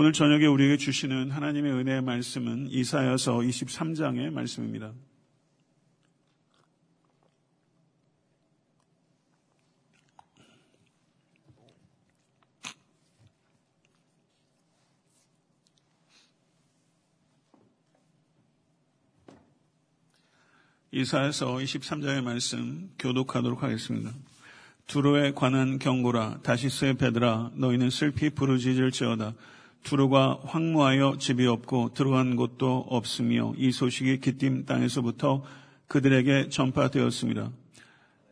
오늘 저녁에 우리에게 주시는 하나님의 은혜의 말씀은 이사야서 23장의 말씀입니다. 이사야서 23장의 말씀 교독하도록 하겠습니다. 두로에 관한 경고라 다시스의 베드라 너희는 슬피 부르짖을지어다 두로가 황무하여 집이 없고 들어간 곳도 없으며 이 소식이 기띔 땅에서부터 그들에게 전파되었습니다.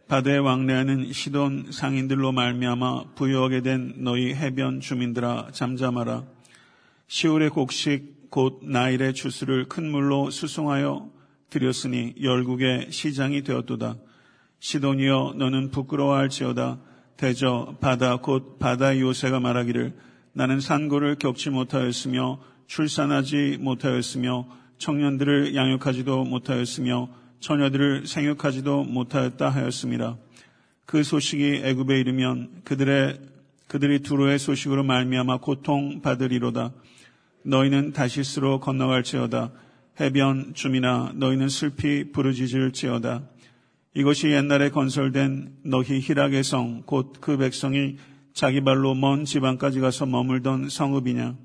바다에 왕래하는 시돈 상인들로 말미암아 부유하게 된 너희 해변 주민들아 잠잠하라. 시월의 곡식 곧 나일의 주스를 큰 물로 수송하여 드렸으니 열국의 시장이 되었도다. 시돈이여 너는 부끄러워할지어다. 대저 바다 곧 바다의 요새가 말하기를 나는 산고를 겪지 못하였으며 출산하지 못하였으며 청년들을 양육하지도 못하였으며 처녀들을 생육하지도 못하였다 하였습니다. 그 소식이 애굽에 이르면 그들의 그들이 두로의 소식으로 말미암아 고통 받으리로다. 너희는 다시스로 건너갈지어다. 해변 주민아 너희는 슬피 부르짖을지어다. 이것이 옛날에 건설된 너희 희락의 성 곧 그 백성이 자기 발로 먼 지방까지 가서 머물던 성읍이냐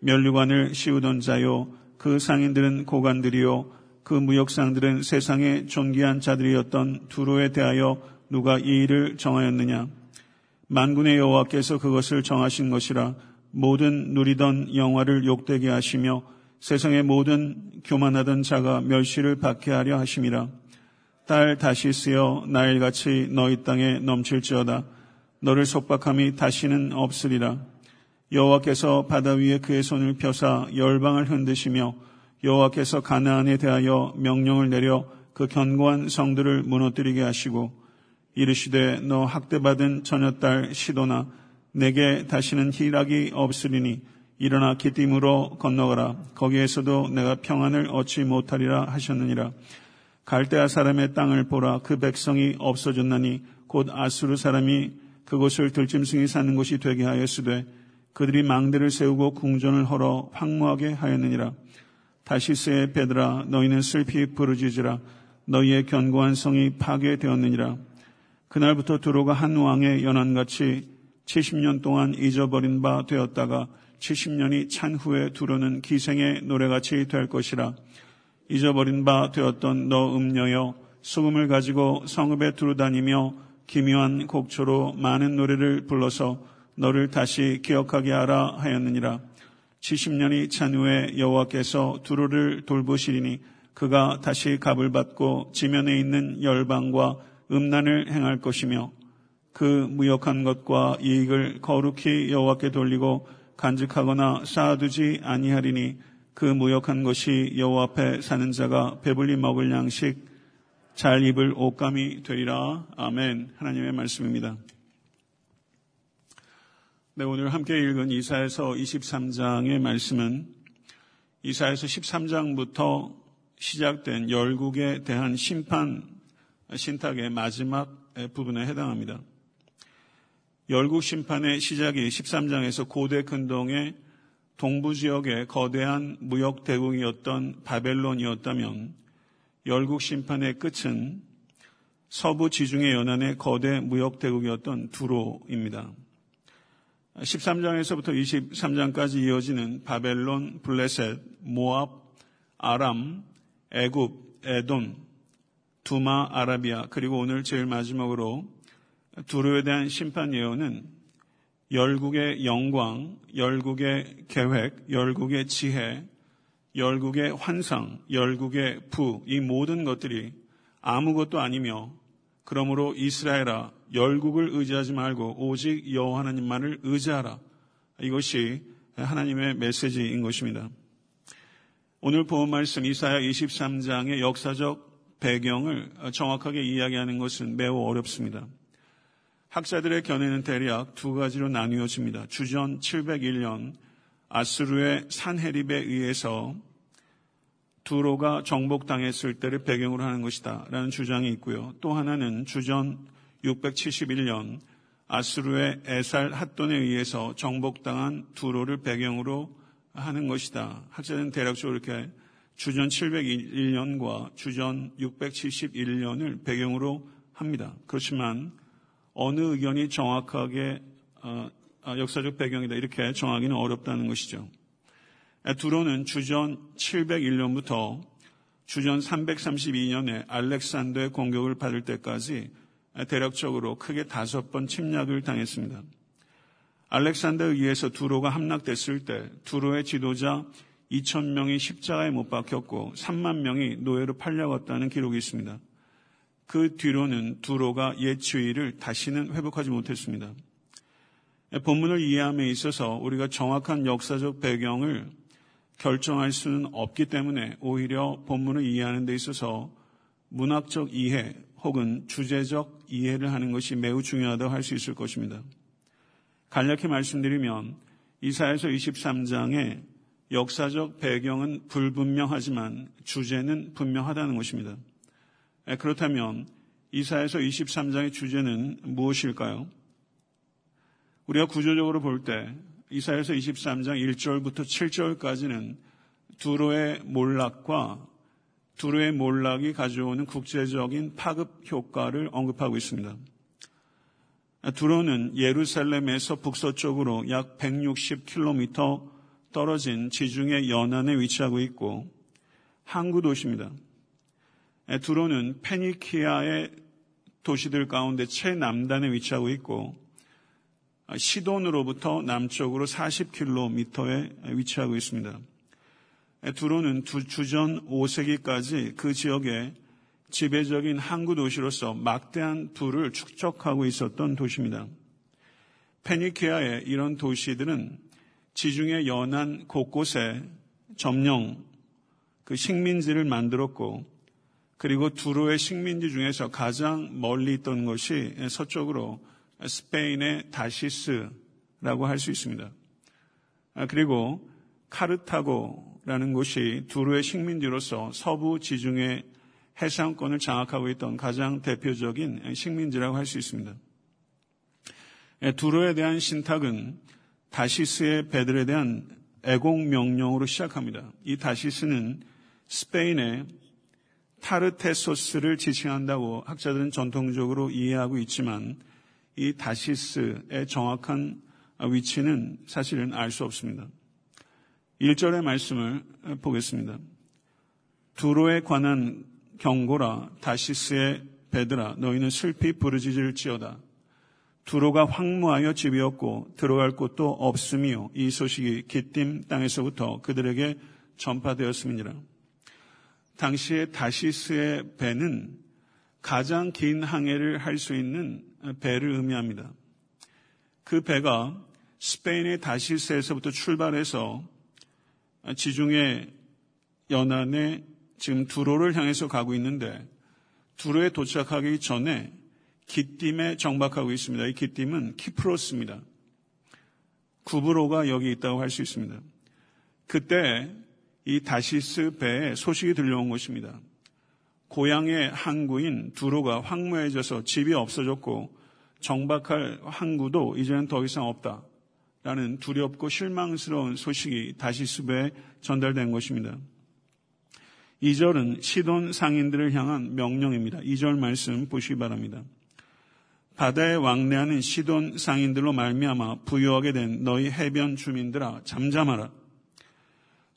멸류관을 씌우던 자요 그 상인들은 고관들이요 그 무역상들은 세상의 존귀한 자들이었던 두로에 대하여 누가 이 일을 정하였느냐 만군의 여호와께서 그것을 정하신 것이라 모든 누리던 영화를 욕되게 하시며 세상의 모든 교만하던 자가 멸시를 받게 하려 하심이라. 딸 다시 쓰여 나일같이 너희 땅에 넘칠지어다. 너를 속박함이 다시는 없으리라. 여호와께서 바다 위에 그의 손을 펴사 열방을 흔드시며 여호와께서 가나안에 대하여 명령을 내려 그 견고한 성들을 무너뜨리게 하시고 이르시되 너 학대받은 처녀딸 시도나 내게 다시는 희락이 없으리니 일어나 기띔으로 건너가라. 거기에서도 내가 평안을 얻지 못하리라 하셨느니라. 갈대아 사람의 땅을 보라. 그 백성이 없어졌나니 곧 아수르 사람이 그곳을 들짐승이 사는 곳이 되게 하였으되 그들이 망대를 세우고 궁전을 헐어 황무하게 하였느니라. 다시스의 베드라 너희는 슬피 부르짖으라. 너희의 견고한 성이 파괴되었느니라. 그날부터 두로가 한 왕의 연한같이 70년 동안 잊어버린 바 되었다가 70년이 찬 후에 두루는 기생의 노래같이 될 것이라 잊어버린 바 되었던 너 음녀여 소금을 가지고 성읍에 두루 다니며 기묘한 곡초로 많은 노래를 불러서 너를 다시 기억하게 하라 하였느니라. 70년이 찬 후에 여호와께서 두루를 돌보시리니 그가 다시 값을 받고 지면에 있는 열방과 음란을 행할 것이며 그 무역한 것과 이익을 거룩히 여호와께 돌리고 간직하거나 쌓아두지 아니하리니 그 무역한 것이 여호와 앞에 사는 자가 배불리 먹을 양식 잘 입을 옷감이 되리라. 아멘. 하나님의 말씀입니다. 네, 오늘 함께 읽은 이사에서 23장의 말씀은 이사에서 13장부터 시작된 열국에 대한 심판 신탁의 마지막 부분에 해당합니다. 열국 심판의 시작이 13장에서 고대 근동의 동부 지역의 거대한 무역 대국이었던 바벨론이었다면 열국 심판의 끝은 서부 지중해 연안의 거대 무역 대국이었던 두로입니다. 13장에서부터 23장까지 이어지는 바벨론, 블레셋, 모압, 아람, 애굽, 에돈, 두마, 아라비아, 그리고 오늘 제일 마지막으로 두루에 대한 심판 예언은 열국의 영광, 열국의 계획, 열국의 지혜, 열국의 환상, 열국의 부, 이 모든 것들이 아무것도 아니며 그러므로 이스라엘아 열국을 의지하지 말고 오직 여호와 하나님만을 의지하라. 이것이 하나님의 메시지인 것입니다. 오늘 본 말씀 이사야 23장의 역사적 배경을 정확하게 이야기하는 것은 매우 어렵습니다. 학자들의 견해는 대략 두 가지로 나뉘어집니다. 주전 701년 아스루의 산헤립에 의해서 두로가 정복당했을 때를 배경으로 하는 것이다. 라는 주장이 있고요. 또 하나는 주전 671년 아수르의 에살 핫돈에 의해서 정복당한 두로를 배경으로 하는 것이다. 학자는 대략적으로 이렇게 주전 701년과 주전 671년을 배경으로 합니다. 그렇지만 어느 의견이 정확하게 어, 어, 역사적 배경이다 이렇게 정하기는 어렵다는 것이죠. 두로는 주전 701년부터 주전 332년에 알렉산더의 공격을 받을 때까지 대략적으로 크게 다섯 번 침략을 당했습니다. 알렉산더에 의해서 두로가 함락됐을 때 두로의 지도자 2천 명이 십자가에 못 박혔고 3만 명이 노예로 팔려갔다는 기록이 있습니다. 그 뒤로는 두로가 옛 지위를 다시는 회복하지 못했습니다. 본문을 이해함에 있어서 우리가 정확한 역사적 배경을 결정할 수는 없기 때문에 오히려 본문을 이해하는 데 있어서 문학적 이해 혹은 주제적 이해를 하는 것이 매우 중요하다고 할 수 있을 것입니다. 간략히 말씀드리면 이사에서 23장의 역사적 배경은 불분명하지만 주제는 분명하다는 것입니다. 그렇다면 이사에서 23장의 주제는 무엇일까요? 우리가 구조적으로 볼 때 이사에서 23장 1절부터 7절까지는 두로의 몰락과 두로의 몰락이 가져오는 국제적인 파급 효과를 언급하고 있습니다. 두로는 예루살렘에서 북서쪽으로 약 160km 떨어진 지중해 연안에 위치하고 있고 항구 도시입니다. 두로는 페니키아의 도시들 가운데 최남단에 위치하고 있고 시돈으로부터 남쪽으로 40km에 위치하고 있습니다. 두로는 주전 5세기까지 그 지역에 지배적인 항구 도시로서 막대한 부를 축적하고 있었던 도시입니다. 페니키아의 이런 도시들은 지중해 연안 곳곳에 점령 그 식민지를 만들었고 그리고 두로의 식민지 중에서 가장 멀리 있던 것이 서쪽으로 스페인의 다시스라고 할 수 있습니다. 아, 그리고 카르타고라는 곳이 두로의 식민지로서 서부 지중해 해상권을 장악하고 있던 가장 대표적인 식민지라고 할 수 있습니다. 예, 두로에 대한 신탁은 다시스의 배들에 대한 애공 명령으로 시작합니다. 이 다시스는 스페인의 타르테소스를 지칭한다고 학자들은 전통적으로 이해하고 있지만 이 다시스의 정확한 위치는 사실은 알 수 없습니다. 1절의 말씀을 보겠습니다. 두로에 관한 경고라 다시스의 베드라 너희는 슬피 부르짖을지어다. 두로가 황무하여 집이 없고 들어갈 곳도 없으며 이 소식이 기띔 땅에서부터 그들에게 전파되었음이니라. 당시에 다시스의 배는 가장 긴 항해를 할 수 있는 배를 의미합니다. 그 배가 스페인의 다시스에서부터 출발해서 지중해 연안에 지금 두로를 향해서 가고 있는데 두로에 도착하기 전에 기띔에 정박하고 있습니다. 이 기띔은 키프로스입니다. 구브로가 여기 있다고 할 수 있습니다. 그때 이 다시스 배에 소식이 들려온 것입니다. 고향의 항구인 두로가 황무해져서 집이 없어졌고 정박할 항구도 이제는 더 이상 없다. 라는 두렵고 실망스러운 소식이 다시스 배에 전달된 것입니다. 2절은 시돈 상인들을 향한 명령입니다. 2절 말씀 보시기 바랍니다. 바다에 왕래하는 시돈 상인들로 말미암아 부유하게 된 너희 해변 주민들아 잠잠하라.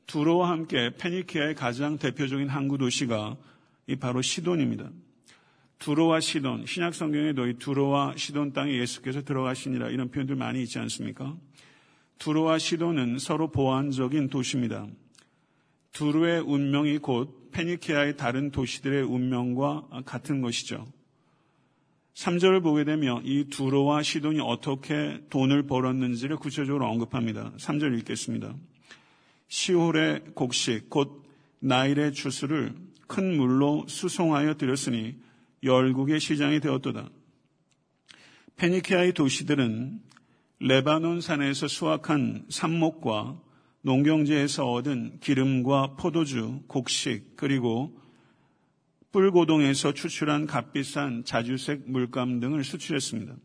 두로와 함께 페니키아의 가장 대표적인 항구 도시가 이 바로 시돈입니다. 두로와 시돈, 신약 성경에 너희 두로와 시돈 땅에 예수께서 들어가시니라 이런 표현들 많이 있지 않습니까? 두로와 시돈은 서로 보완적인 도시입니다. 두로의 운명이 곧 페니키아의 다른 도시들의 운명과 같은 것이죠. 3절을 보게 되면 이 두로와 시돈이 어떻게 돈을 벌었는지를 구체적으로 언급합니다. 3절 읽겠습니다. 시홀의 곡식 곧 나일의 주스를 큰 물로 수송하여 드렸으니 열국의 시장이 되었도다. 페니키아의 도시들은 레바논 산에서 수확한 삽목과 농경지에서 얻은 기름과 포도주, 곡식, 그리고 뿔고동에서 추출한 값비싼 자주색 물감 등을 수출했습니다.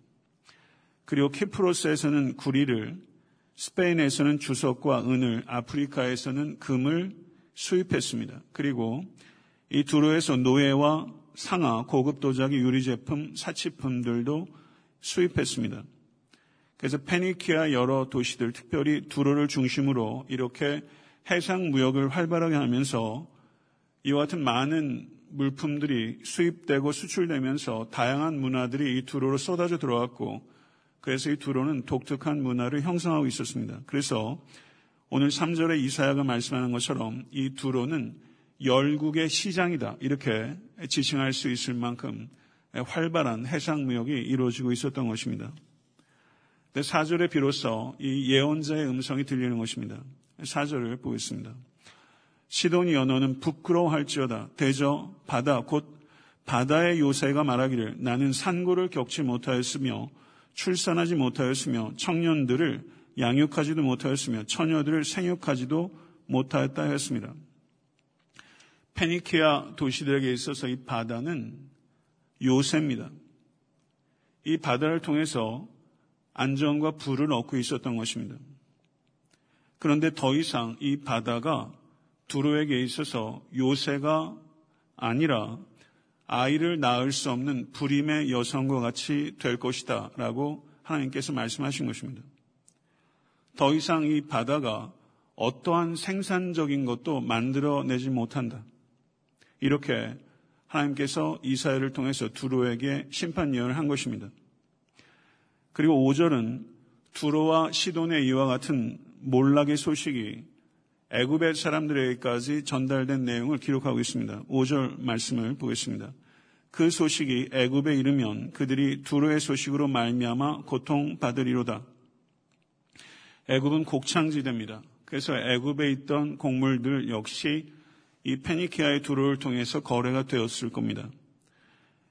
그리고 키프로스에서는 구리를, 스페인에서는 주석과 은을, 아프리카에서는 금을 수입했습니다. 그리고 이 두로에서 노예와 상하, 고급 도자기 유리 제품, 사치품들도 수입했습니다. 그래서 페니키아 여러 도시들, 특별히 두로를 중심으로 이렇게 해상 무역을 활발하게 하면서 이와 같은 많은 물품들이 수입되고 수출되면서 다양한 문화들이 이 두로로 쏟아져 들어왔고 그래서 이 두로는 독특한 문화를 형성하고 있었습니다. 그래서 오늘 3절에 이사야가 말씀하는 것처럼 이 두로는 열국의 시장이다. 이렇게 지칭할 수 있을 만큼 활발한 해상 무역이 이루어지고 있었던 것입니다. 4절에 비로소 이 예언자의 음성이 들리는 것입니다. 4절을 보겠습니다. 시돈이 언어는 부끄러워할지어다. 대저 바다 곧 바다의 요새가 말하기를 나는 산고를 겪지 못하였으며 출산하지 못하였으며 청년들을 양육하지도 못하였으며 처녀들을 생육하지도 못하였다 했습니다. 페니키아 도시들에게 있어서 이 바다는 요새입니다. 이 바다를 통해서 안전과 부를 얻고 있었던 것입니다. 그런데 더 이상 이 바다가 두로에게 있어서 요새가 아니라 아이를 낳을 수 없는 불임의 여성과 같이 될 것이다 라고 하나님께서 말씀하신 것입니다. 더 이상 이 바다가 어떠한 생산적인 것도 만들어내지 못한다. 이렇게 하나님께서 이사야를 통해서 두로에게 심판 예언을 한 것입니다. 그리고 5절은 두로와 시돈의 이와 같은 몰락의 소식이 애굽의 사람들에게까지 전달된 내용을 기록하고 있습니다. 5절 말씀을 보겠습니다. 그 소식이 애굽에 이르면 그들이 두로의 소식으로 말미암아 고통 받으리로다. 애굽은 곡창지대입니다. 그래서 애굽에 있던 곡물들 역시 이 페니키아의 두로를 통해서 거래가 되었을 겁니다.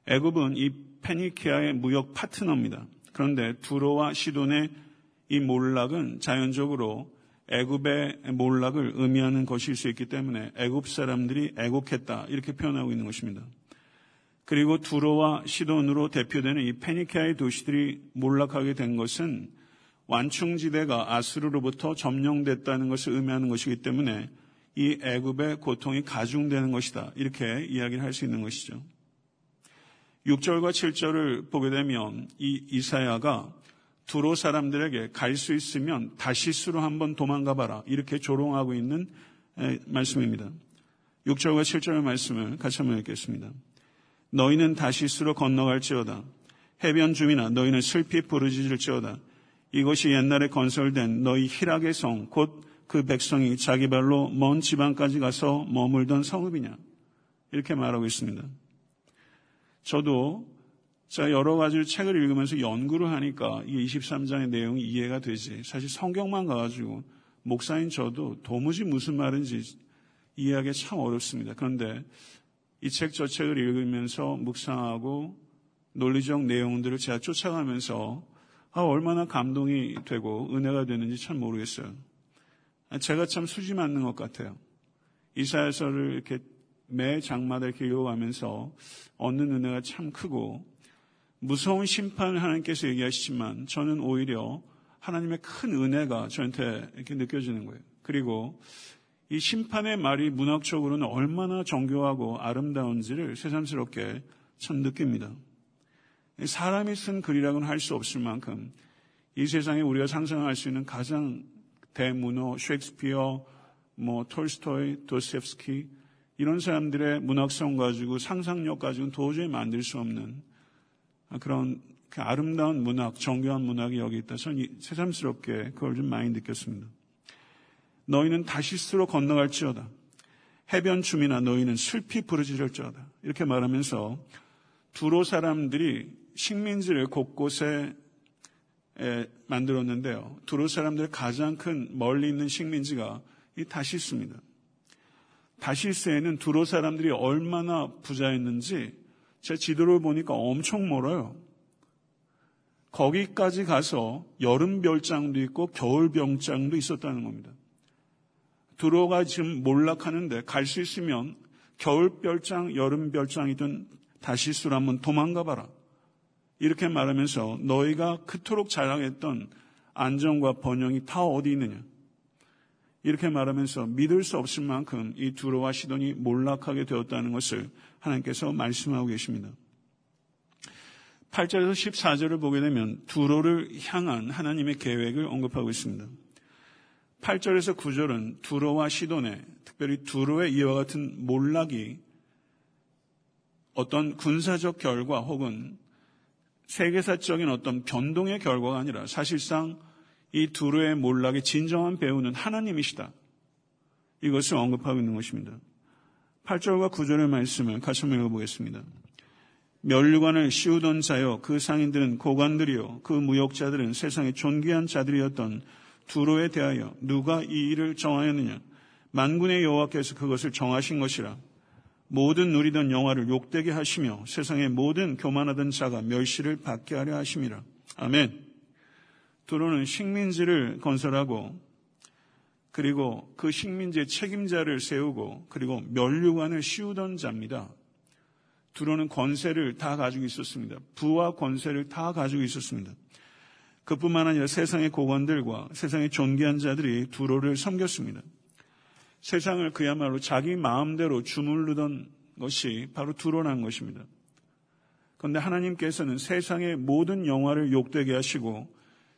애굽은 이 페니키아의 무역 파트너입니다. 그런데 두로와 시돈의 이 몰락은 자연적으로 애굽의 몰락을 의미하는 것일 수 있기 때문에 애굽 사람들이 애국했다 이렇게 표현하고 있는 것입니다. 그리고 두로와 시돈으로 대표되는 이 페니키아의 도시들이 몰락하게 된 것은 완충지대가 아수르로부터 점령됐다는 것을 의미하는 것이기 때문에 이 애굽의 고통이 가중되는 것이다. 이렇게 이야기를 할 수 있는 것이죠. 6절과 7절을 보게 되면 이 이사야가 두로 사람들에게 갈 수 있으면 다시스로 한번 도망가 봐라. 이렇게 조롱하고 있는 말씀입니다. 6절과 7절의 말씀을 같이 한번 읽겠습니다. 너희는 다시스로 건너갈지어다. 해변 주민아 너희는 슬피 부르짖을지어다. 이것이 옛날에 건설된 너희 희락의 성, 곧 그 백성이 자기 발로 먼 지방까지 가서 머물던 성읍이냐. 이렇게 말하고 있습니다. 저도 제가 여러 가지 책을 읽으면서 연구를 하니까 이 23장의 내용이 이해가 되지. 사실 성경만 가가지고 목사인 저도 도무지 무슨 말인지 이해하기 참 어렵습니다. 그런데 이 책 저 책을 읽으면서 묵상하고 논리적 내용들을 제가 쫓아가면서 아, 얼마나 감동이 되고 은혜가 되는지 참 모르겠어요. 제가 참 수지 맞는 것 같아요. 이사야서를 이렇게 매 장마다 이렇게 읽어가면서 얻는 은혜가 참 크고 무서운 심판을 하나님께서 얘기하시지만 저는 오히려 하나님의 큰 은혜가 저한테 이렇게 느껴지는 거예요. 그리고 이 심판의 말이 문학적으로는 얼마나 정교하고 아름다운지를 새삼스럽게 참 느낍니다. 사람이 쓴 글이라고는 할 수 없을 만큼 이 세상에 우리가 상상할 수 있는 가장 대문호, 셰익스피어, 뭐 톨스토이, 도스옙스키 이런 사람들의 문학성 가지고 상상력 가지고는 도저히 만들 수 없는 그런 그 아름다운 문학, 정교한 문학이 여기 있다. 저는 새삼스럽게 그걸 좀 많이 느꼈습니다. 너희는 다시스로 건너갈지어다. 해변 춤이나 너희는 슬피 부르짖을지어다. 이렇게 말하면서 두로 사람들이 식민지를 곳곳에 만들었는데요. 두로 사람들의 가장 큰 멀리 있는 식민지가 이 다시스입니다. 다시스에는 두로 사람들이 얼마나 부자였는지 제 지도를 보니까 엄청 멀어요. 거기까지 가서 여름 별장도 있고 겨울 병장도 있었다는 겁니다. 두로가 지금 몰락하는데 갈 수 있으면 겨울 별장, 여름 별장이든 다시스로 한번 도망가 봐라. 이렇게 말하면서 너희가 그토록 자랑했던 안정과 번영이 다 어디 있느냐? 이렇게 말하면서 믿을 수 없을 만큼 이 두로와 시돈이 몰락하게 되었다는 것을 하나님께서 말씀하고 계십니다. 8절에서 14절을 보게 되면 두로를 향한 하나님의 계획을 언급하고 있습니다. 8절에서 9절은 두로와 시돈의 특별히 두로의 이와 같은 몰락이 어떤 군사적 결과 혹은 세계사적인 어떤 변동의 결과가 아니라 사실상 이 두루의 몰락의 진정한 배우는 하나님이시다. 이것을 언급하고 있는 것입니다. 8절과 9절의 말씀을 같이 한번 읽어보겠습니다. 멸류관을 씌우던 자여 그 상인들은 고관들이요 그 무역자들은 세상의 존귀한 자들이었던 두로에 대하여 누가 이 일을 정하였느냐 만군의 여호와께서 그것을 정하신 것이라 모든 누리던 영화를 욕되게 하시며 세상의 모든 교만하던 자가 멸시를 받게 하려 하심이라 아멘 두로는 식민지를 건설하고 그리고 그 식민지의 책임자를 세우고 그리고 멸류관을 씌우던 자입니다. 두로는 권세를 다 가지고 있었습니다. 부와 권세를 다 가지고 있었습니다. 그뿐만 아니라 세상의 고관들과 세상의 존귀한 자들이 두로를 섬겼습니다. 세상을 그야말로 자기 마음대로 주물르던 것이 바로 두로란 것입니다. 그런데 하나님께서는 세상의 모든 영화를 욕되게 하시고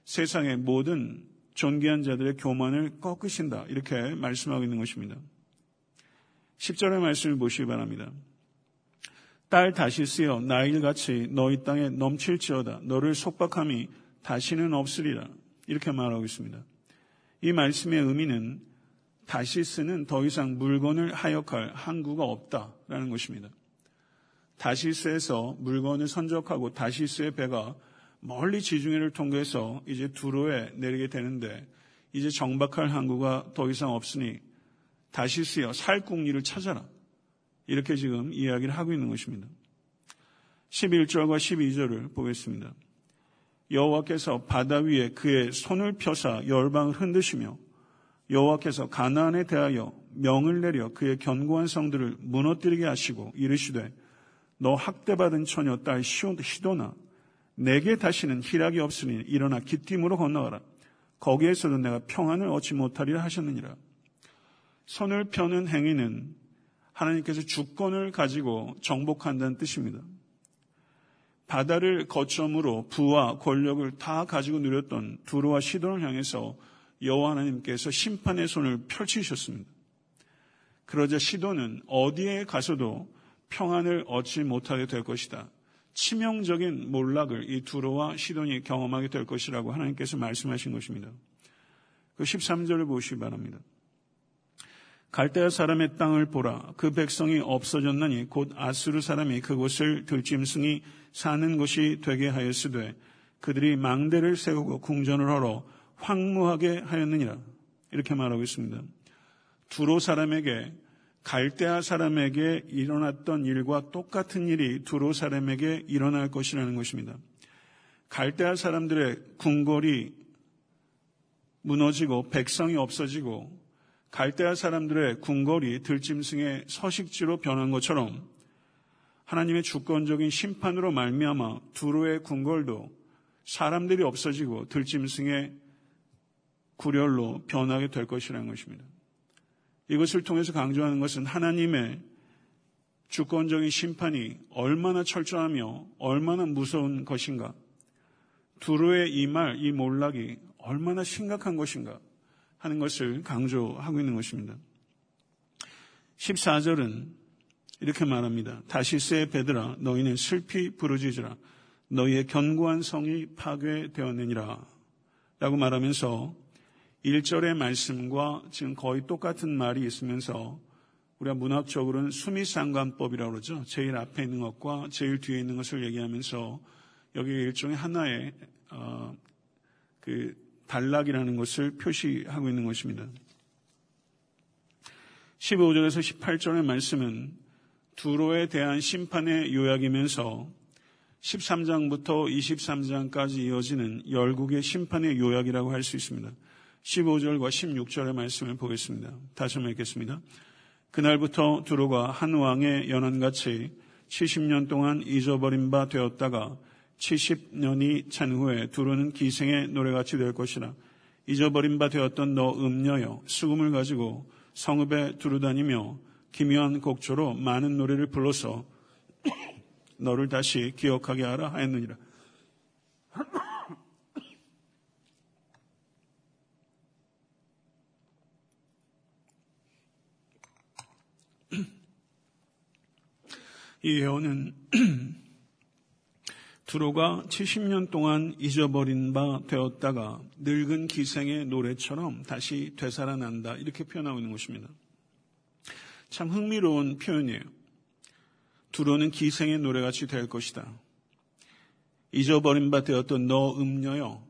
세상의 모든 존귀한 자들의 교만을 꺾으신다. 이렇게 말씀하고 있는 것입니다. 10절의 말씀을 보시기 바랍니다. 딸 다시 쓰여 나일같이 너희 땅에 넘칠지어다. 너를 속박함이 다시는 없으리라. 이렇게 말하고 있습니다. 이 말씀의 의미는 다시 쓰는 더 이상 물건을 하역할 항구가 없다라는 것입니다. 다시스에서 물건을 선적하고 다시스의 배가 멀리 지중해를 통해서 이제 두로에 내리게 되는데 이제 정박할 항구가 더 이상 없으니 다시 쓰여 살궁리를 찾아라. 이렇게 지금 이야기를 하고 있는 것입니다. 11절과 12절을 보겠습니다. 여호와께서 바다 위에 그의 손을 펴사 열방을 흔드시며 여호와께서 가나안에 대하여 명을 내려 그의 견고한 성들을 무너뜨리게 하시고 이르시되 너 학대받은 처녀 딸 시도나 내게 다시는 희락이 없으니 일어나 기띔으로 건너가라. 거기에서도 내가 평안을 얻지 못하리라 하셨느니라. 손을 펴는 행위는 하나님께서 주권을 가지고 정복한다는 뜻입니다. 바다를 거점으로 부와 권력을 다 가지고 누렸던 두루와 시돈을 향해서 여호와 하나님께서 심판의 손을 펼치셨습니다. 그러자 시돈은 어디에 가서도 평안을 얻지 못하게 될 것이다. 치명적인 몰락을 이 두로와 시돈이 경험하게 될 것이라고 하나님께서 말씀하신 것입니다. 그 13절을 보시기 바랍니다. 갈대아 사람의 땅을 보라. 그 백성이 없어졌나니 곧 아수르 사람이 그곳을 들짐승이 사는 곳이 되게 하였으되 그들이 망대를 세우고 궁전을 하러 황무하게 하였느니라. 이렇게 말하고 있습니다. 두로 사람에게 갈대아 사람에게 일어났던 일과 똑같은 일이 두로 사람에게 일어날 것이라는 것입니다. 갈대아 사람들의 궁궐이 무너지고 백성이 없어지고 갈대아 사람들의 궁궐이 들짐승의 서식지로 변한 것처럼 하나님의 주권적인 심판으로 말미암아 두로의 궁궐도 사람들이 없어지고 들짐승의 구렬로 변하게 될 것이라는 것입니다. 이것을 통해서 강조하는 것은 하나님의 주권적인 심판이 얼마나 철저하며 얼마나 무서운 것인가. 두루의 이 말, 이 몰락이 얼마나 심각한 것인가 하는 것을 강조하고 있는 것입니다. 14절은 이렇게 말합니다. 다시스의 베드라 너희는 슬피 부르짖으라 너희의 견고한 성이 파괴되었느니라 라고 말하면서 1절의 말씀과 지금 거의 똑같은 말이 있으면서 우리가 문학적으로는 수미상관법이라고 그러죠. 제일 앞에 있는 것과 제일 뒤에 있는 것을 얘기하면서 여기 일종의 하나의 어, 그 단락이라는 것을 표시하고 있는 것입니다. 15절에서 18절의 말씀은 두로에 대한 심판의 요약이면서 13장부터 23장까지 이어지는 열국의 심판의 요약이라고 할 수 있습니다. 15절과 16절의 말씀을 보겠습니다. 다시 한번 읽겠습니다. 그날부터 두루가 한 왕의 연한같이 70년 동안 잊어버린 바 되었다가 70년이 찬 후에 두루는 기생의 노래같이 될 것이라 잊어버린 바 되었던 너 음녀여 수금을 가지고 성읍에 두루다니며 기묘한 곡조로 많은 노래를 불러서 너를 다시 기억하게 하라 하였느니라. 이 예언은 두로가 70년 동안 잊어버린 바 되었다가 늙은 기생의 노래처럼 다시 되살아난다. 이렇게 표현하고 있는 것입니다. 참 흥미로운 표현이에요. 두로는 기생의 노래같이 될 것이다. 잊어버린 바 되었던 너 음녀여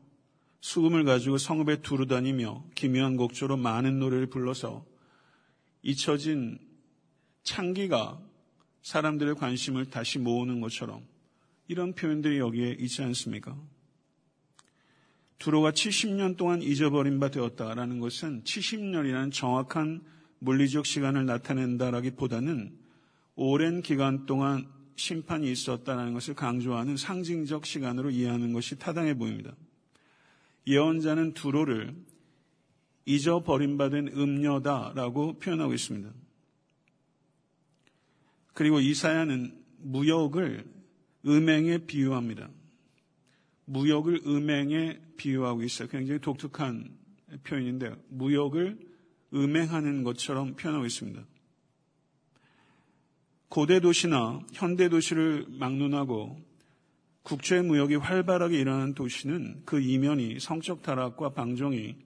수금을 가지고 성읍에 두루 다니며 기묘한 곡조로 많은 노래를 불러서 잊혀진 창기가 사람들의 관심을 다시 모으는 것처럼 이런 표현들이 여기에 있지 않습니까? 두로가 70년 동안 잊어버린 바 되었다라는 것은 70년이라는 정확한 물리적 시간을 나타낸다라기보다는 오랜 기간 동안 심판이 있었다는 것을 강조하는 상징적 시간으로 이해하는 것이 타당해 보입니다. 예언자는 두로를 잊어버림받은 음녀다라고 표현하고 있습니다. 그리고 이사야는 무역을 음행에 비유합니다. 무역을 음행에 비유하고 있어요. 굉장히 독특한 표현인데요. 무역을 음행하는 것처럼 표현하고 있습니다. 고대 도시나 현대 도시를 막론하고 국제 무역이 활발하게 일어나는 도시는 그 이면이 성적 타락과 방종이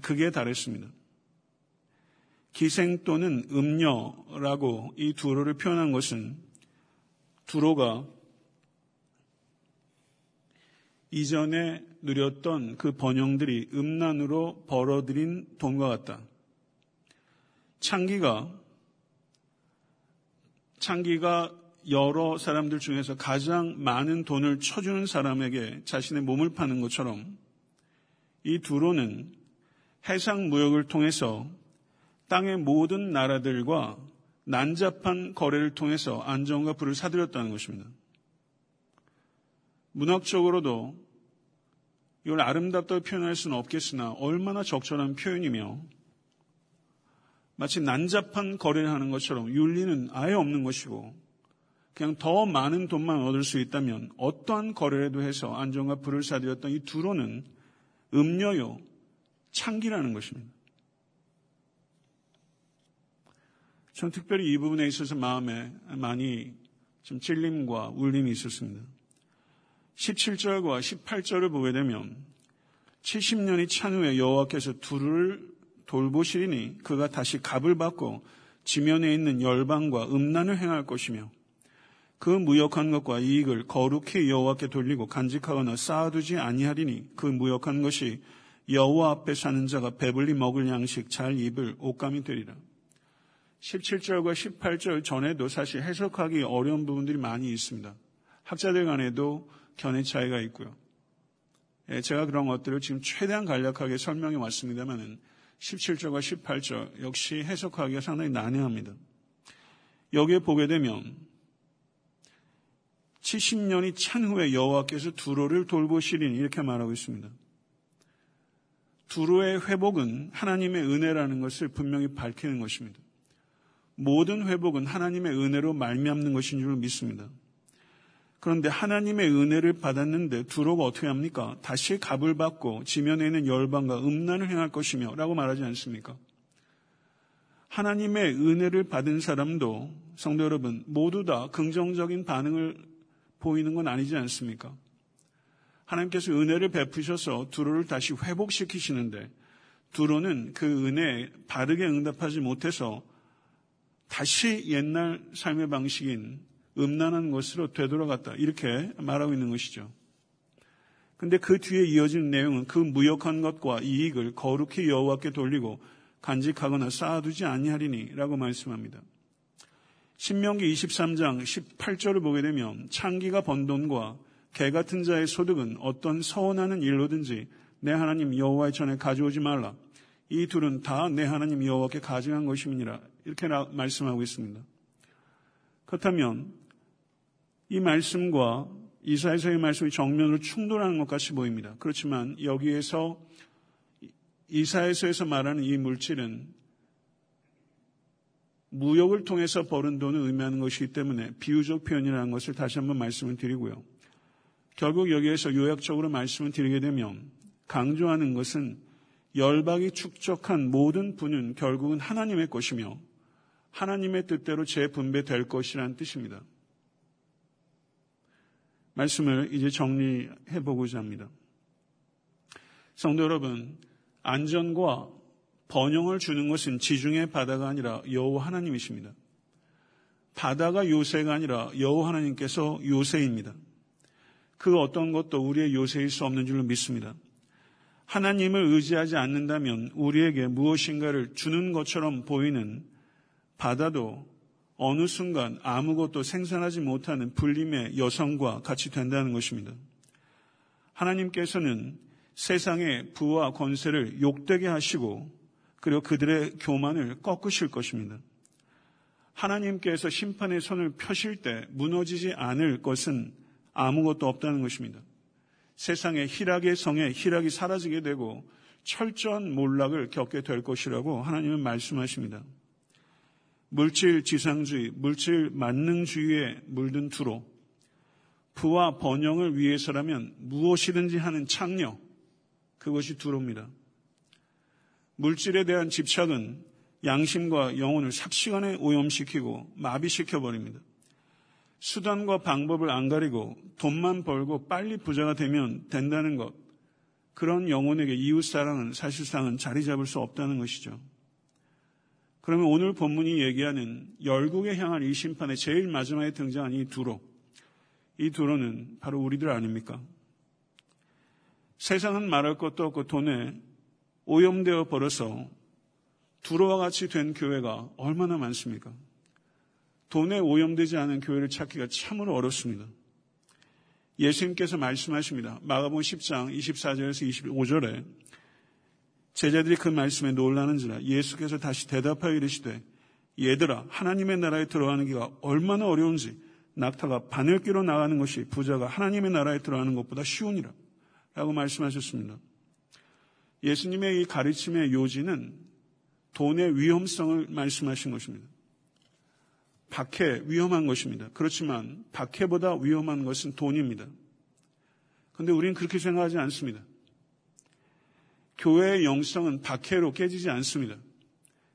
극에 달했습니다. 기생 또는 음녀라고 이 두로를 표현한 것은 두로가 이전에 누렸던 그 번영들이 음란으로 벌어들인 돈과 같다. 창기가 창기가 여러 사람들 중에서 가장 많은 돈을 쳐주는 사람에게 자신의 몸을 파는 것처럼 이 두로는 해상 무역을 통해서 땅의 모든 나라들과 난잡한 거래를 통해서 안정과 부를 사들였다는 것입니다. 문학적으로도 이걸 아름답다고 표현할 수는 없겠으나 얼마나 적절한 표현이며 마치 난잡한 거래를 하는 것처럼 윤리는 아예 없는 것이고 그냥 더 많은 돈만 얻을 수 있다면 어떠한 거래라도 해서 안정과 불을 사들였던 이 두로는 음녀요, 창기라는 것입니다. 전 특별히 이 부분에 있어서 마음에 많이 좀 찔림과 울림이 있었습니다. 17절과 18절을 보게 되면 70년이 찬 후에 여호와께서 두를 돌보시리니 그가 다시 갑을 받고 지면에 있는 열방과 음란을 행할 것이며 그 무역한 것과 이익을 거룩히 여호와께 돌리고 간직하거나 쌓아두지 아니하리니 그 무역한 것이 여호와 앞에 사는 자가 배불리 먹을 양식 잘 입을 옷감이 되리라. 17절과 18절 전에도 사실 해석하기 어려운 부분들이 많이 있습니다. 학자들 간에도 견해 차이가 있고요. 예, 제가 그런 것들을 지금 최대한 간략하게 설명해 왔습니다만은 17절과 18절 역시 해석하기가 상당히 난해합니다. 여기에 보게 되면 70년이 찬 후에 여호와께서 두로를 돌보시리니 이렇게 말하고 있습니다. 두로의 회복은 하나님의 은혜라는 것을 분명히 밝히는 것입니다. 모든 회복은 하나님의 은혜로 말미암는 것인 줄 믿습니다. 그런데 하나님의 은혜를 받았는데 두로가 어떻게 합니까? 다시 값을 받고 지면에 있는 열방과 음란을 행할 것이며 라고 말하지 않습니까? 하나님의 은혜를 받은 사람도 성도 여러분 모두 다 긍정적인 반응을 보이는 건 아니지 않습니까? 하나님께서 은혜를 베푸셔서 두로를 다시 회복시키시는데 두로는 그 은혜에 바르게 응답하지 못해서 다시 옛날 삶의 방식인 음란한 것으로 되돌아갔다. 이렇게 말하고 있는 것이죠. 근데 그 뒤에 이어지는 내용은 그 무역한 것과 이익을 거룩히 여호와께 돌리고 간직하거나 쌓아두지 아니하리니라고 말씀합니다. 신명기 23장 18절을 보게 되면 창기가 번 돈과 개 같은 자의 소득은 어떤 서원하는 일로든지 내 하나님 여호와의 전에 가져오지 말라. 이 둘은 다 내 하나님 여호와께 가져간 것임이니라. 이렇게 말씀하고 있습니다. 그렇다면 이 말씀과 이사에서의 말씀이 정면으로 충돌하는 것 같이 보입니다. 그렇지만 여기에서 이사에서에서 말하는 이 물질은 무역을 통해서 벌은 돈을 의미하는 것이기 때문에 비유적 표현이라는 것을 다시 한번 말씀을 드리고요. 결국 여기에서 요약적으로 말씀을 드리게 되면 강조하는 것은 열박이 축적한 모든 분은 결국은 하나님의 것이며 하나님의 뜻대로 재분배될 것이라는 뜻입니다. 말씀을 이제 정리해 보고자 합니다. 성도 여러분, 안전과 번영을 주는 것은 지중해 바다가 아니라 여호와 하나님이십니다. 바다가 요새가 아니라 여호와 하나님께서 요새입니다. 그 어떤 것도 우리의 요새일 수 없는 줄로 믿습니다. 하나님을 의지하지 않는다면 우리에게 무엇인가를 주는 것처럼 보이는 바다도 어느 순간 아무것도 생산하지 못하는 불림의 여성과 같이 된다는 것입니다. 하나님께서는 세상의 부와 권세를 욕되게 하시고 그리고 그들의 교만을 꺾으실 것입니다. 하나님께서 심판의 손을 펴실 때 무너지지 않을 것은 아무것도 없다는 것입니다. 세상의 희락의 성에 희락이 사라지게 되고 철저한 몰락을 겪게 될 것이라고 하나님은 말씀하십니다. 물질 지상주의, 물질 만능주의에 물든 투로 부와 번영을 위해서라면 무엇이든지 하는 창녀, 그것이 두로입니다. 물질에 대한 집착은 양심과 영혼을 삽시간에 오염시키고 마비시켜버립니다. 수단과 방법을 안 가리고 돈만 벌고 빨리 부자가 되면 된다는 것, 그런 영혼에게 이웃사랑은 사실상은 자리 잡을 수 없다는 것이죠. 그러면 오늘 본문이 얘기하는 열국에 향한 이 심판의 제일 마지막에 등장한 이 두로, 이 두로는 바로 우리들 아닙니까? 세상은 말할 것도 없고 돈에 오염되어 버려서 두로와 같이 된 교회가 얼마나 많습니까? 돈에 오염되지 않은 교회를 찾기가 참으로 어렵습니다. 예수님께서 말씀하십니다. 마가복음 10장 24절에서 25절에 제자들이 그 말씀에 놀라는지라 예수께서 다시 대답하여 이르시되 얘들아 하나님의 나라에 들어가는 기가 얼마나 어려운지 낙타가 바늘기로 나가는 것이 부자가 하나님의 나라에 들어가는 것보다 쉬우니라 라고 말씀하셨습니다. 예수님의 이 가르침의 요지는 돈의 위험성을 말씀하신 것입니다. 박해 위험한 것입니다. 그렇지만 박해보다 위험한 것은 돈입니다. 그런데 우리는 그렇게 생각하지 않습니다. 교회의 영성은 박해로 깨지지 않습니다.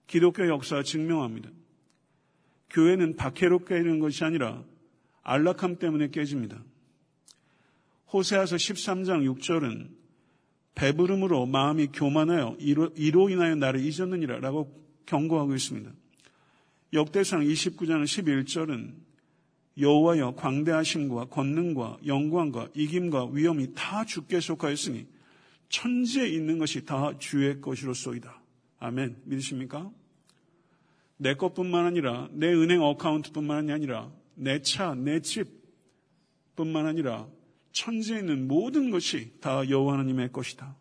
기독교 역사가 증명합니다. 교회는 박해로 깨지는 것이 아니라 안락함 때문에 깨집니다. 호세아서 13장 6절은 배부름으로 마음이 교만하여 이로, 이로 인하여 나를 잊었느니라 라고 경고하고 있습니다. 역대상 29장 11절은 여호와여 광대하심과 권능과 영광과 이김과 위엄이 다 주께 속하였으니 천지에 있는 것이 다 주의 것이로소이다. 아멘. 믿으십니까? 내 것뿐만 아니라 내 은행 어카운트뿐만 아니라 내 차, 내 집뿐만 아니라 천지에 있는 모든 것이 다 여호와 하나님의 것이다.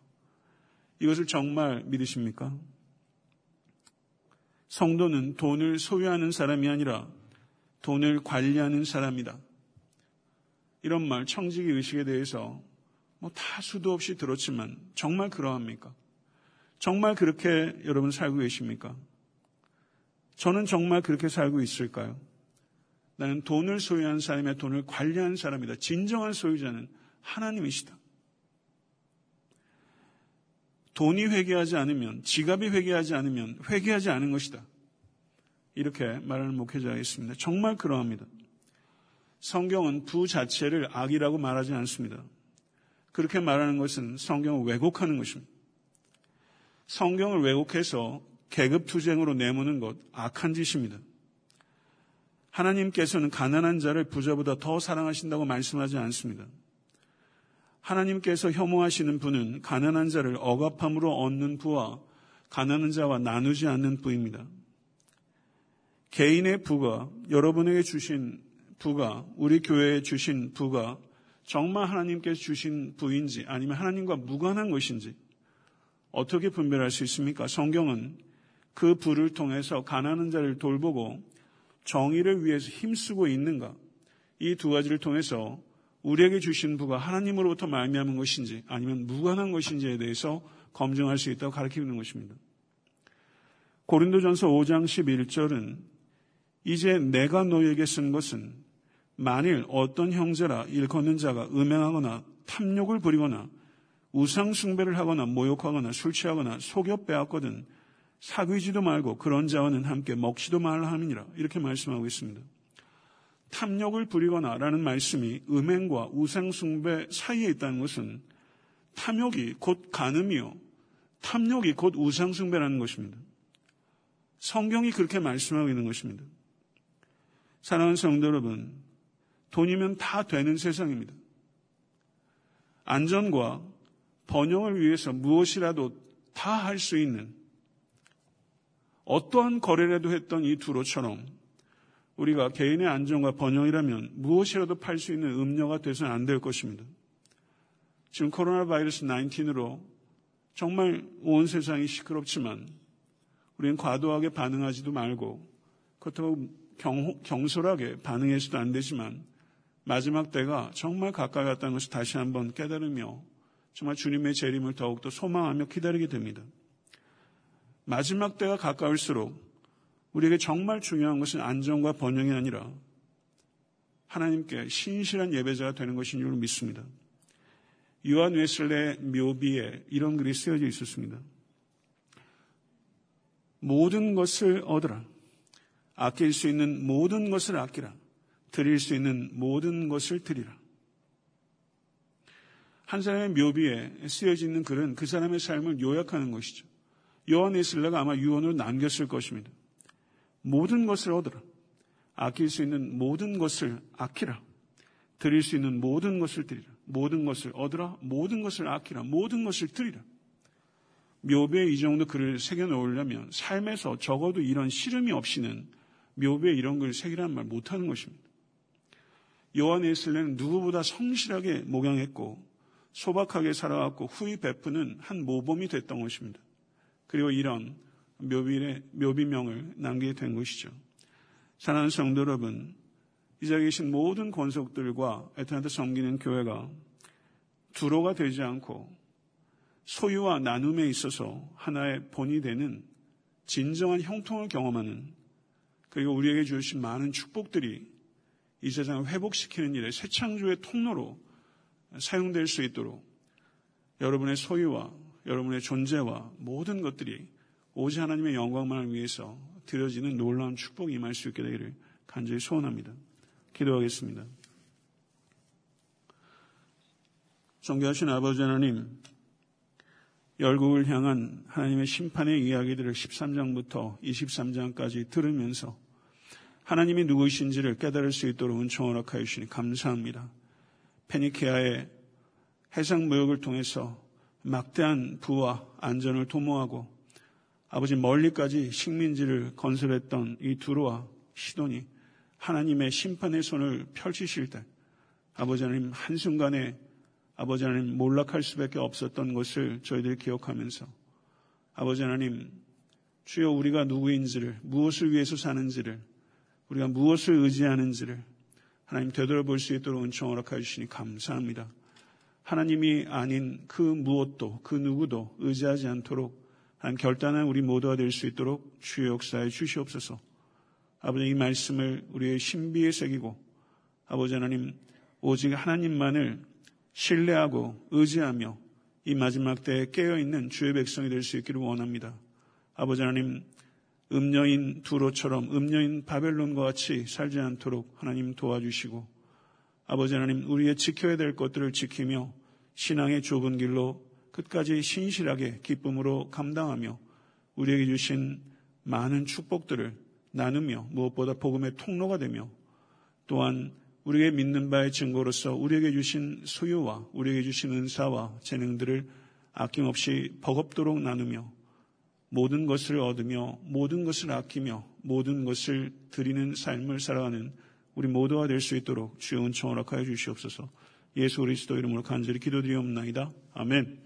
이것을 정말 믿으십니까? 성도는 돈을 소유하는 사람이 아니라 돈을 관리하는 사람이다. 이런 말, 청지기 의식에 대해서 뭐다 수도 없이 들었지만 정말 그러합니까? 정말 그렇게 여러분 살고 계십니까? 저는 정말 그렇게 살고 있을까요? 나는 돈을 소유한 사람의 돈을 관리하는 사람이다. 진정한 소유자는 하나님이시다. 돈이 회개하지 않으면, 지갑이 회개하지 않으면 회개하지 않은 것이다. 이렇게 말하는 목회자가 있습니다. 정말 그러합니다. 성경은 부 자체를 악이라고 말하지 않습니다. 그렇게 말하는 것은 성경을 왜곡하는 것입니다. 성경을 왜곡해서 계급 투쟁으로 내모는 것 악한 짓입니다. 하나님께서는 가난한 자를 부자보다 더 사랑하신다고 말씀하지 않습니다. 하나님께서 혐오하시는 분은 가난한 자를 억압함으로 얻는 부와 가난한 자와 나누지 않는 부입니다. 개인의 부가 여러분에게 주신 부가 우리 교회에 주신 부가 정말 하나님께서 주신 부인지 아니면 하나님과 무관한 것인지 어떻게 분별할 수 있습니까? 성경은 그 부를 통해서 가난한 자를 돌보고 정의를 위해서 힘쓰고 있는가 이 두 가지를 통해서 우리에게 주신 부가 하나님으로부터 말미암은 것인지 아니면 무관한 것인지에 대해서 검증할 수 있다고 가르치는 것입니다. 고린도전서 5장 11절은 이제 내가 너에게 쓴 것은 만일 어떤 형제라 일컫는 자가 음행하거나 탐욕을 부리거나 우상 숭배를 하거나 모욕하거나 술 취하거나 속여 빼앗거든 사귀지도 말고 그런 자와는 함께 먹지도 말라 함이니라 이렇게 말씀하고 있습니다. 탐욕을 부리거나 라는 말씀이 음행과 우상 숭배 사이에 있다는 것은 탐욕이 곧 간음이요 탐욕이 곧 우상 숭배라는 것입니다. 성경이 그렇게 말씀하고 있는 것입니다. 사랑하는 성도 여러분, 돈이면 다 되는 세상입니다. 안전과 번영을 위해서 무엇이라도 다 할 수 있는 어떠한 거래라도 했던 이 두로처럼 우리가 개인의 안전과 번영이라면 무엇이라도 팔 수 있는 음료가 돼서는 안 될 것입니다. 지금 코로나 바이러스 19으로 정말 온 세상이 시끄럽지만 우리는 과도하게 반응하지도 말고 그렇다고 경, 경솔하게 반응해서도 안 되지만 마지막 때가 정말 가까이 왔다는 것을 다시 한번 깨달으며 정말 주님의 재림을 더욱더 소망하며 기다리게 됩니다. 마지막 때가 가까울수록 우리에게 정말 중요한 것은 안정과 번영이 아니라 하나님께 신실한 예배자가 되는 것인 줄 믿습니다. 요한 웨슬레 묘비에 이런 글이 쓰여져 있었습니다. 모든 것을 얻으라. 아낄 수 있는 모든 것을 아끼라. 드릴 수 있는 모든 것을 드리라. 한 사람의 묘비에 쓰여져 있는 글은 그 사람의 삶을 요약하는 것이죠. 요한 에슬레가 아마 유언으로 남겼을 것입니다. 모든 것을 얻으라. 아낄 수 있는 모든 것을 아끼라. 드릴 수 있는 모든 것을 드리라. 모든 것을 얻으라. 모든 것을 아끼라. 모든 것을 드리라. 묘비에 이 정도 글을 새겨 놓으려면 삶에서 적어도 이런 시름이 없이는 묘비에 이런 글을 새기라는 말 못하는 것입니다. 요한 에슬레는 누구보다 성실하게 목양했고 소박하게 살아왔고 후이 베푸는 한 모범이 됐던 것입니다. 그리고 이런 묘비의, 묘비명을 남기게 된 것이죠. 사랑하는 성도 여러분, 이 자리에 계신 모든 권속들과 에트나드 섬기는 교회가 두로가 되지 않고 소유와 나눔에 있어서 하나의 본이 되는 진정한 형통을 경험하는 그리고 우리에게 주신 많은 축복들이 이 세상을 회복시키는 일에 새 창조의 통로로 사용될 수 있도록 여러분의 소유와 여러분의 존재와 모든 것들이 오직 하나님의 영광만을 위해서 드려지는 놀라운 축복이 임할 수 있게 되기를 간절히 소원합니다. 기도하겠습니다. 존귀하신 아버지 하나님, 열국을 향한 하나님의 심판의 이야기들을 13장부터 23장까지 들으면서 하나님이 누구이신지를 깨달을 수 있도록 은총 허락하여 주시니 감사합니다. 페니케아의 해상 무역을 통해서 막대한 부와 안전을 도모하고 아버지 멀리까지 식민지를 건설했던 이 두루와 시돈이 하나님의 심판의 손을 펼치실 때 아버지 하나님 한순간에 아버지 하나님 몰락할 수밖에 없었던 것을 저희들이 기억하면서 아버지 하나님 주여 우리가 누구인지를 무엇을 위해서 사는지를 우리가 무엇을 의지하는지를 하나님 되돌아볼 수 있도록 은총 허락해 주시니 감사합니다. 하나님이 아닌 그 무엇도 그 누구도 의지하지 않도록 한 결단한 우리 모두가 될 수 있도록 주의 역사에 주시옵소서. 아버지 이 말씀을 우리의 신비에 새기고 아버지 하나님 오직 하나님만을 신뢰하고 의지하며 이 마지막 때에 깨어있는 주의 백성이 될 수 있기를 원합니다. 아버지 하나님 음녀인 두로처럼 음녀인 바벨론과 같이 살지 않도록 하나님 도와주시고 아버지 하나님 우리의 지켜야 될 것들을 지키며 신앙의 좁은 길로 끝까지 신실하게 기쁨으로 감당하며 우리에게 주신 많은 축복들을 나누며 무엇보다 복음의 통로가 되며 또한 우리에게 믿는 바의 증거로서 우리에게 주신 소유와 우리에게 주신 은사와 재능들을 아낌없이 버겁도록 나누며 모든 것을 얻으며 모든 것을 아끼며 모든 것을 드리는 삶을 살아가는 우리 모두가 될 수 있도록 주여 은총 허락하여 주시옵소서 예수 그리스도 이름으로 간절히 기도드리옵나이다. 아멘.